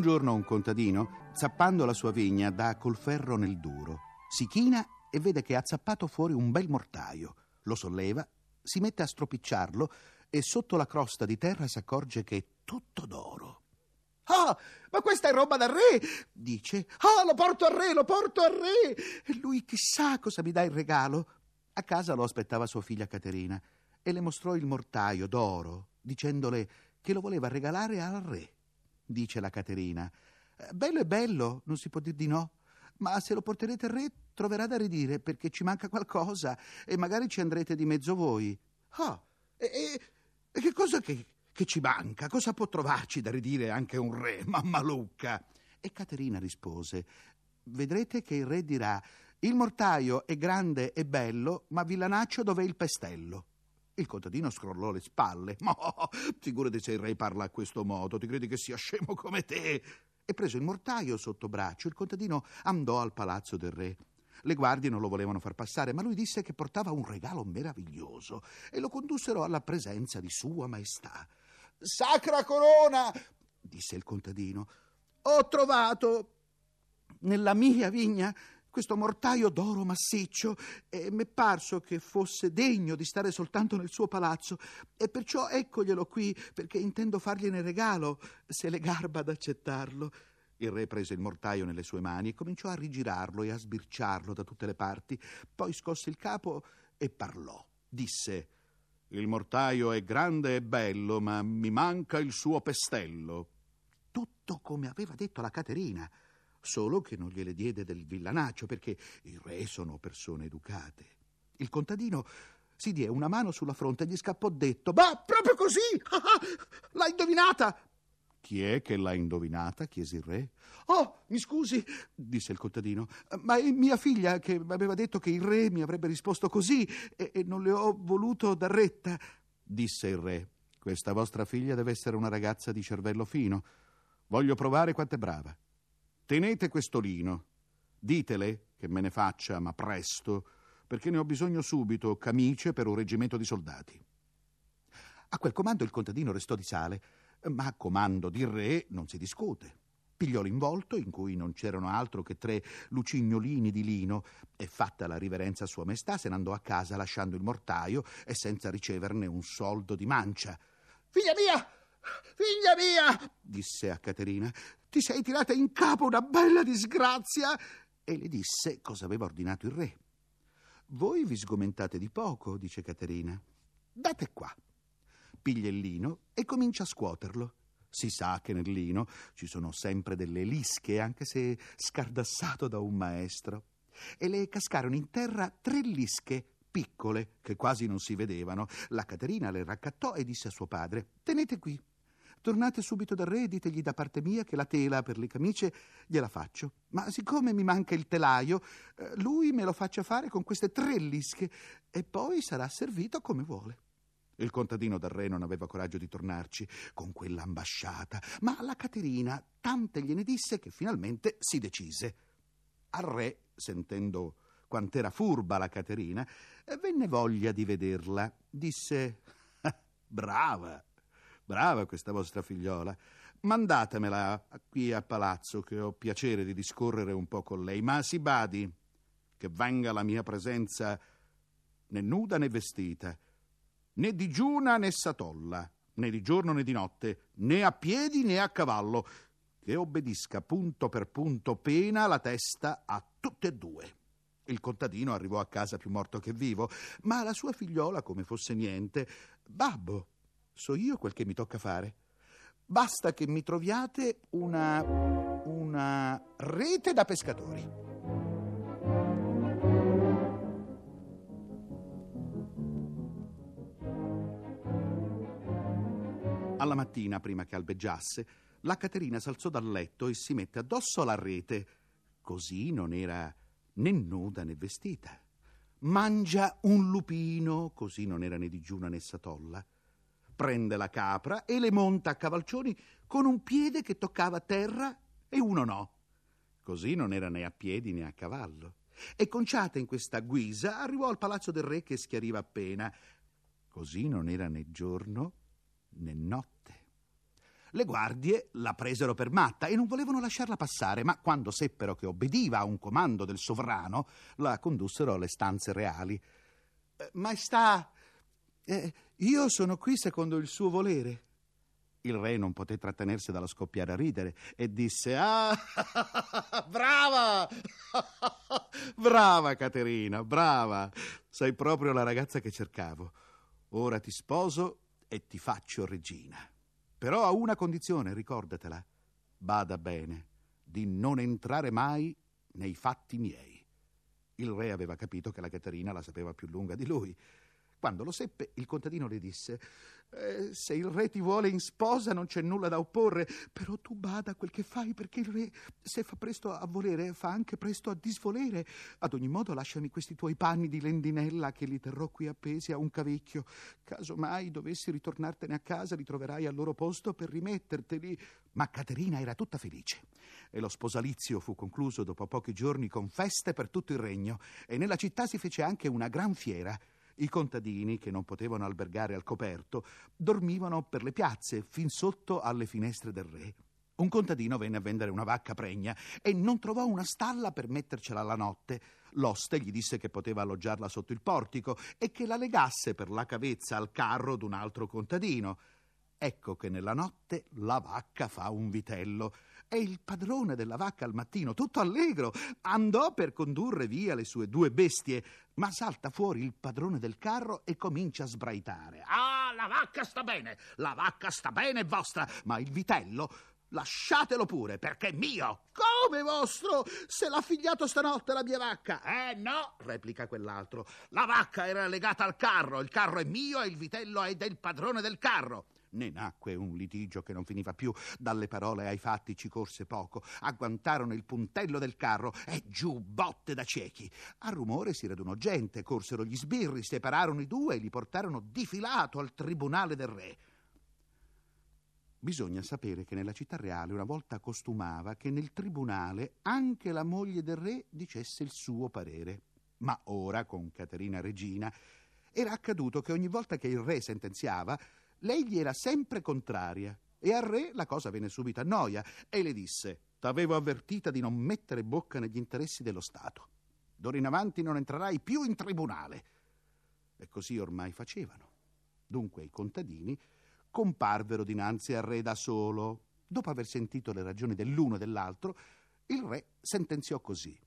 Un giorno un contadino, zappando la sua vigna, dà col ferro nel duro. Si china e vede che ha zappato fuori un bel mortaio. Lo solleva, si mette a stropicciarlo e sotto la crosta di terra si accorge che è tutto d'oro. Ah, ma questa è roba da re! dice. Ah, lo porto al re, lo porto al re! E lui chissà cosa mi dà in regalo. A casa lo aspettava sua figlia Caterina e le mostrò il mortaio d'oro, dicendole che lo voleva regalare al re. Dice la Caterina. Bello è bello, non si può dir di no. Ma se lo porterete al re troverà da ridire perché ci manca qualcosa e magari ci andrete di mezzo voi. Ah, e, e, e che cosa che, che ci manca? Cosa può trovarci da ridire anche un re, mamma Lucca? E Caterina rispose: Vedrete che il re dirà: Il mortaio è grande e bello, ma villanaccio dov'è il pestello? Il contadino scrollò le spalle. Ma figurati se il re parla a questo modo, ti credi che sia scemo come te? E preso il mortaio sotto braccio, il contadino andò al palazzo del re. Le guardie non lo volevano far passare, ma lui disse che portava un regalo meraviglioso e lo condussero alla presenza di Sua Maestà. Sacra corona, disse il contadino, ho trovato nella mia vigna questo mortaio d'oro massiccio e m'è parso che fosse degno di stare soltanto nel suo palazzo e perciò eccoglielo qui perché intendo fargliene regalo se le garba ad accettarlo. Il re prese il mortaio nelle sue mani e cominciò a rigirarlo e a sbirciarlo da tutte le parti. Poi scosse il capo e parlò. Disse: Il mortaio è grande e bello, ma mi manca il suo pestello. Tutto come aveva detto la Caterina, solo che non gliele diede del villanaccio, perché i re sono persone educate. Il contadino si diè una mano sulla fronte e gli scappò detto: Ma proprio così! L'ha indovinata! Chi è che l'ha indovinata? chiese il re. Oh, mi scusi, disse il contadino, ma è mia figlia che mi aveva detto che il re mi avrebbe risposto così e, e non le ho voluto dar retta. Disse il re, questa vostra figlia deve essere una ragazza di cervello fino. Voglio provare quanto è brava. Tenete questo lino. Ditele che me ne faccia, ma presto, perché ne ho bisogno subito, camicie per un reggimento di soldati. A quel comando il contadino restò di sale ma a comando di re non si discute. Pigliò l'involto, in cui non c'erano altro che tre lucignolini di lino, e fatta la riverenza a sua maestà, se ne andò a casa lasciando il mortaio e senza riceverne un soldo di mancia. Figlia mia! Figlia mia! disse a Caterina. Ti sei tirata in capo una bella disgrazia! E le disse cosa aveva ordinato il re. Voi vi sgomentate di poco, dice Caterina. Date qua piglia il lino e comincia a scuoterlo. Si sa che nel lino ci sono sempre delle lische, anche se scardassato da un maestro. E le cascarono in terra tre lische piccole, che quasi non si vedevano. La Caterina le raccattò e disse a suo padre: Tenete qui. Tornate subito dal re e ditegli da parte mia che la tela per le camicie gliela faccio. Ma siccome mi manca il telaio, eh, lui me lo faccia fare con queste tre lische e poi sarà servito come vuole. Il contadino del re non aveva coraggio di tornarci con quell'ambasciata, ma la Caterina tante gliene disse che finalmente si decise. Al re, sentendo quant'era furba la Caterina, venne voglia di vederla. Disse: ah, Brava, brava questa vostra figliola. Mandatemela qui a palazzo, che ho piacere di discorrere un po' con lei, ma si badi che venga la mia presenza né nuda né vestita né digiuna né satolla, né di giorno né di notte, né a piedi né a cavallo, che obbedisca punto per punto pena la testa a tutte e due. Il contadino arrivò a casa più morto che vivo, ma la sua figliola, come fosse niente, Babbo, so io quel che mi tocca fare. Basta che mi troviate una. una rete da pescatori. Alla mattina, prima che albeggiasse, la Caterina s'alzò dal letto e si mette addosso alla rete. Così non era né nuda né vestita. Mangia un lupino, così non era né digiuna né satolla. Prende la capra e le monta a cavalcioni con un piede che toccava terra e uno no. Così non era né a piedi né a cavallo. E conciata in questa guisa arrivò al palazzo del re che schiariva appena. Così non era né giorno né notte. Le guardie la presero per matta e non volevano lasciarla passare, ma quando seppero che obbediva a un comando del sovrano, la condussero alle stanze reali. Eh, maestà, eh, io sono qui secondo il suo volere. Il re non poté trattenersi dallo scoppiare a ridere e disse: Ah, brava! brava Caterina, brava! Sei proprio la ragazza che cercavo. Ora ti sposo e ti faccio regina. Però a una condizione, ricordatela. Bada bene di non entrare mai nei fatti miei. Il re aveva capito che la Caterina la sapeva più lunga di lui. Quando lo seppe, il contadino le disse: eh, Se il re ti vuole in sposa, non c'è nulla da opporre, però tu bada a quel che fai, perché il re, se fa presto a volere, fa anche presto a disvolere. Ad ogni modo, lasciami questi tuoi panni di lendinella che li terrò qui appesi a un cavecchio. Caso mai dovessi ritornartene a casa, li troverai al loro posto per rimetterteli. Ma Caterina era tutta felice e lo sposalizio fu concluso dopo pochi giorni con feste per tutto il regno e nella città si fece anche una gran fiera. I contadini, che non potevano albergare al coperto, dormivano per le piazze, fin sotto alle finestre del re. Un contadino venne a vendere una vacca pregna e non trovò una stalla per mettercela la notte. L'oste gli disse che poteva alloggiarla sotto il portico e che la legasse per la cavezza al carro d'un altro contadino. Ecco che nella notte la vacca fa un vitello e il padrone della vacca al mattino, tutto allegro, andò per condurre via le sue due bestie, ma salta fuori il padrone del carro e comincia a sbraitare. Ah, la vacca sta bene, la vacca sta bene, è vostra, ma il vitello lasciatelo pure, perché è mio. Come vostro? Se l'ha figliato stanotte la mia vacca. Eh no, replica quell'altro. La vacca era legata al carro, il carro è mio e il vitello è del padrone del carro. Ne nacque un litigio che non finiva più. Dalle parole ai fatti ci corse poco. Agguantarono il puntello del carro e giù botte da ciechi. A rumore si radunò gente, corsero gli sbirri, separarono i due e li portarono difilato al tribunale del re. Bisogna sapere che nella città reale una volta costumava che nel tribunale anche la moglie del re dicesse il suo parere. Ma ora, con Caterina Regina, era accaduto che ogni volta che il re sentenziava, lei gli era sempre contraria e al re la cosa venne subito a noia e le disse T'avevo avvertita di non mettere bocca negli interessi dello Stato. D'ora in avanti non entrerai più in tribunale. E così ormai facevano. Dunque i contadini comparvero dinanzi al re da solo. Dopo aver sentito le ragioni dell'uno e dell'altro, il re sentenziò così: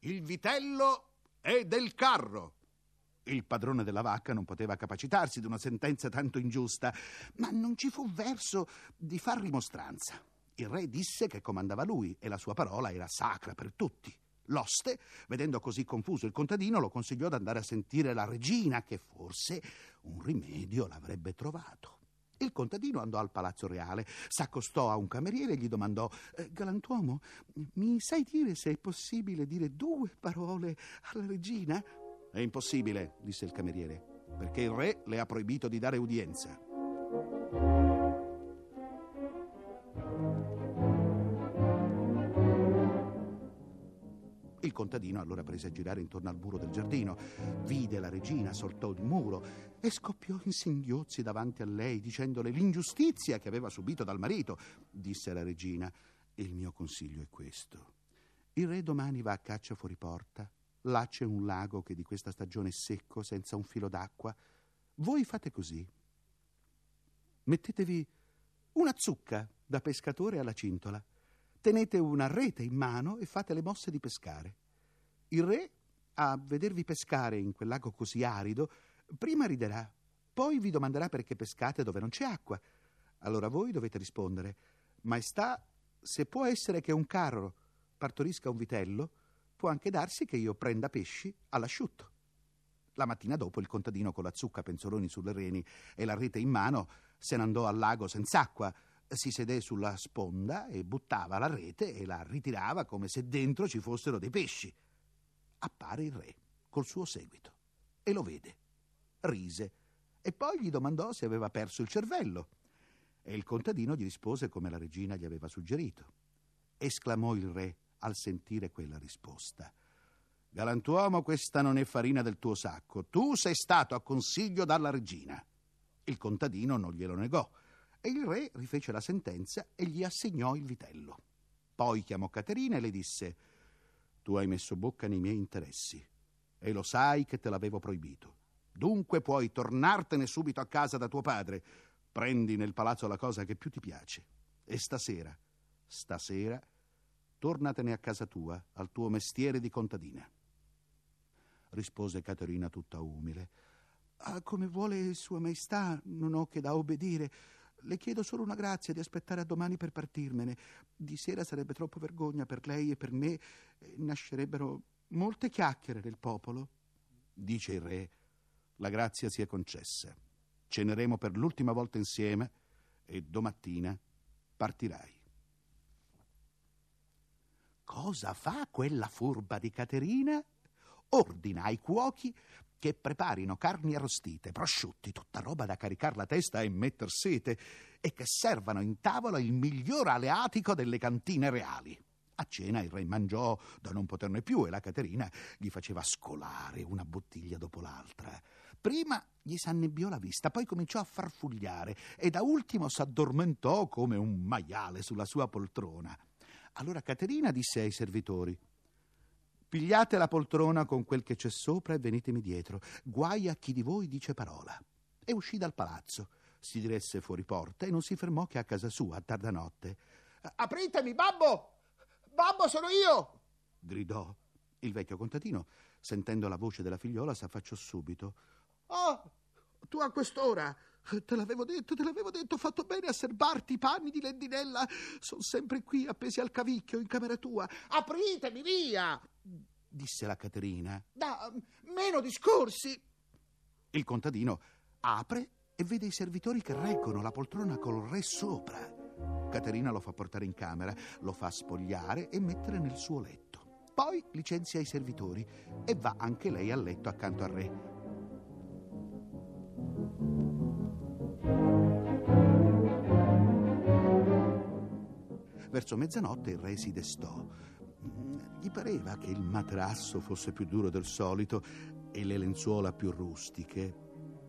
Il vitello è del carro. Il padrone della vacca non poteva capacitarsi di una sentenza tanto ingiusta, ma non ci fu verso di far rimostranza. Il re disse che comandava lui e la sua parola era sacra per tutti. L'oste, vedendo così confuso il contadino, lo consigliò di andare a sentire la regina, che forse un rimedio l'avrebbe trovato. Il contadino andò al palazzo reale, s'accostò a un cameriere e gli domandò: eh, Galantuomo, mi sai dire se è possibile dire due parole alla regina? È impossibile, disse il cameriere, perché il re le ha proibito di dare udienza. Il contadino allora prese a girare intorno al muro del giardino, vide la regina, soltò il muro e scoppiò in singhiozzi davanti a lei, dicendole l'ingiustizia che aveva subito dal marito. Disse la regina: Il mio consiglio è questo. Il re domani va a caccia fuori porta Là c'è un lago che di questa stagione è secco, senza un filo d'acqua. Voi fate così. Mettetevi una zucca da pescatore alla cintola. Tenete una rete in mano e fate le mosse di pescare. Il re, a vedervi pescare in quel lago così arido, prima riderà, poi vi domanderà perché pescate dove non c'è acqua. Allora voi dovete rispondere: Maestà, se può essere che un carro partorisca un vitello, può anche darsi che io prenda pesci all'asciutto. La mattina dopo il contadino con la zucca penzoloni sulle reni e la rete in mano se ne andò al lago senza acqua, si sedè sulla sponda e buttava la rete e la ritirava come se dentro ci fossero dei pesci. Appare il re col suo seguito e lo vede. Rise e poi gli domandò se aveva perso il cervello. E il contadino gli rispose come la regina gli aveva suggerito. Esclamò il re al sentire quella risposta. Galantuomo, questa non è farina del tuo sacco. Tu sei stato a consiglio dalla regina. Il contadino non glielo negò E il re rifece la sentenza e gli assegnò il vitello. Poi chiamò Caterina e le disse: Tu hai messo bocca nei miei interessi e lo sai che te l'avevo proibito. Dunque puoi tornartene subito a casa da tuo padre. Prendi nel palazzo la cosa che più ti piace. E stasera, stasera, tornatene a casa tua, al tuo mestiere di contadina. Rispose Caterina tutta umile. Ah, come vuole Sua Maestà, non ho che da obbedire. Le chiedo solo una grazia di aspettare a domani per partirmene. Di sera sarebbe troppo vergogna per lei e per me. Nascerebbero molte chiacchiere nel popolo. Dice il re, la grazia sia concessa. Ceneremo per l'ultima volta insieme e domattina partirai. Cosa fa quella furba di Caterina? Ordina ai cuochi che preparino carni arrostite, prosciutti, tutta roba da caricar la testa e metter sete, e che servano in tavola il miglior aleatico delle cantine reali. A cena il re mangiò da non poterne più e la Caterina gli faceva scolare una bottiglia dopo l'altra. Prima gli s'annebbiò la vista, poi cominciò a farfugliare e da ultimo s'addormentò come un maiale sulla sua poltrona. Allora Caterina disse ai servitori: Pigliate la poltrona con quel che c'è sopra e venitemi dietro. Guai a chi di voi dice parola. E uscì dal palazzo. Si diresse fuori porta e non si fermò che a casa sua a tarda notte. Apritemi, babbo! Babbo, sono io! gridò. Il vecchio contadino, sentendo la voce della figliola, s'affacciò subito. Oh, tu a quest'ora! Te l'avevo detto, te l'avevo detto, ho fatto bene a serbarti i panni di Lendinella. Sono sempre qui appesi al cavicchio in camera tua. Apritemi via! disse la Caterina. Da meno discorsi. Il contadino apre e vede i servitori che reggono la poltrona col re sopra. Caterina lo fa portare in camera, lo fa spogliare e mettere nel suo letto. Poi licenzia i servitori e va anche lei a letto accanto al re. Verso mezzanotte il re si destò. Gli pareva che il materasso fosse più duro del solito e le lenzuola più rustiche.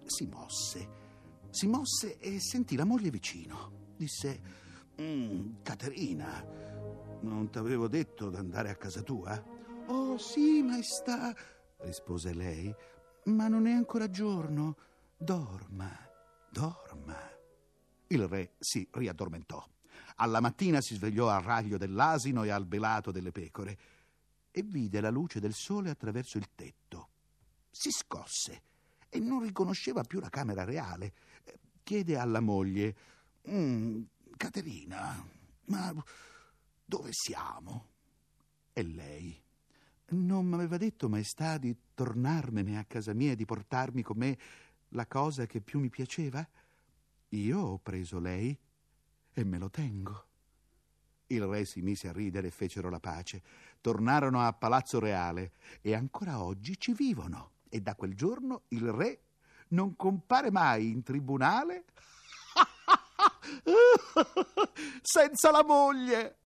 Si mosse, si mosse e sentì la moglie vicino. Disse Mm, Caterina, non t'avevo detto d'andare a casa tua? Oh, sì, maestà, rispose lei, ma non è ancora giorno. Dorma, dorma. Il re si riaddormentò. Alla mattina si svegliò al raglio dell'asino e al belato delle pecore e vide la luce del sole attraverso il tetto. Si scosse e non riconosceva più la camera reale. Chiede alla moglie: mm, Caterina, ma dove siamo? E lei? Non mi aveva detto, maestà, di tornarmene a casa mia e di portarmi con me la cosa che più mi piaceva? Io ho preso lei e me lo tengo. Il re si mise a ridere e fecero la pace. Tornarono a Palazzo Reale e ancora oggi ci vivono. E da quel giorno il re non compare mai in tribunale senza la moglie.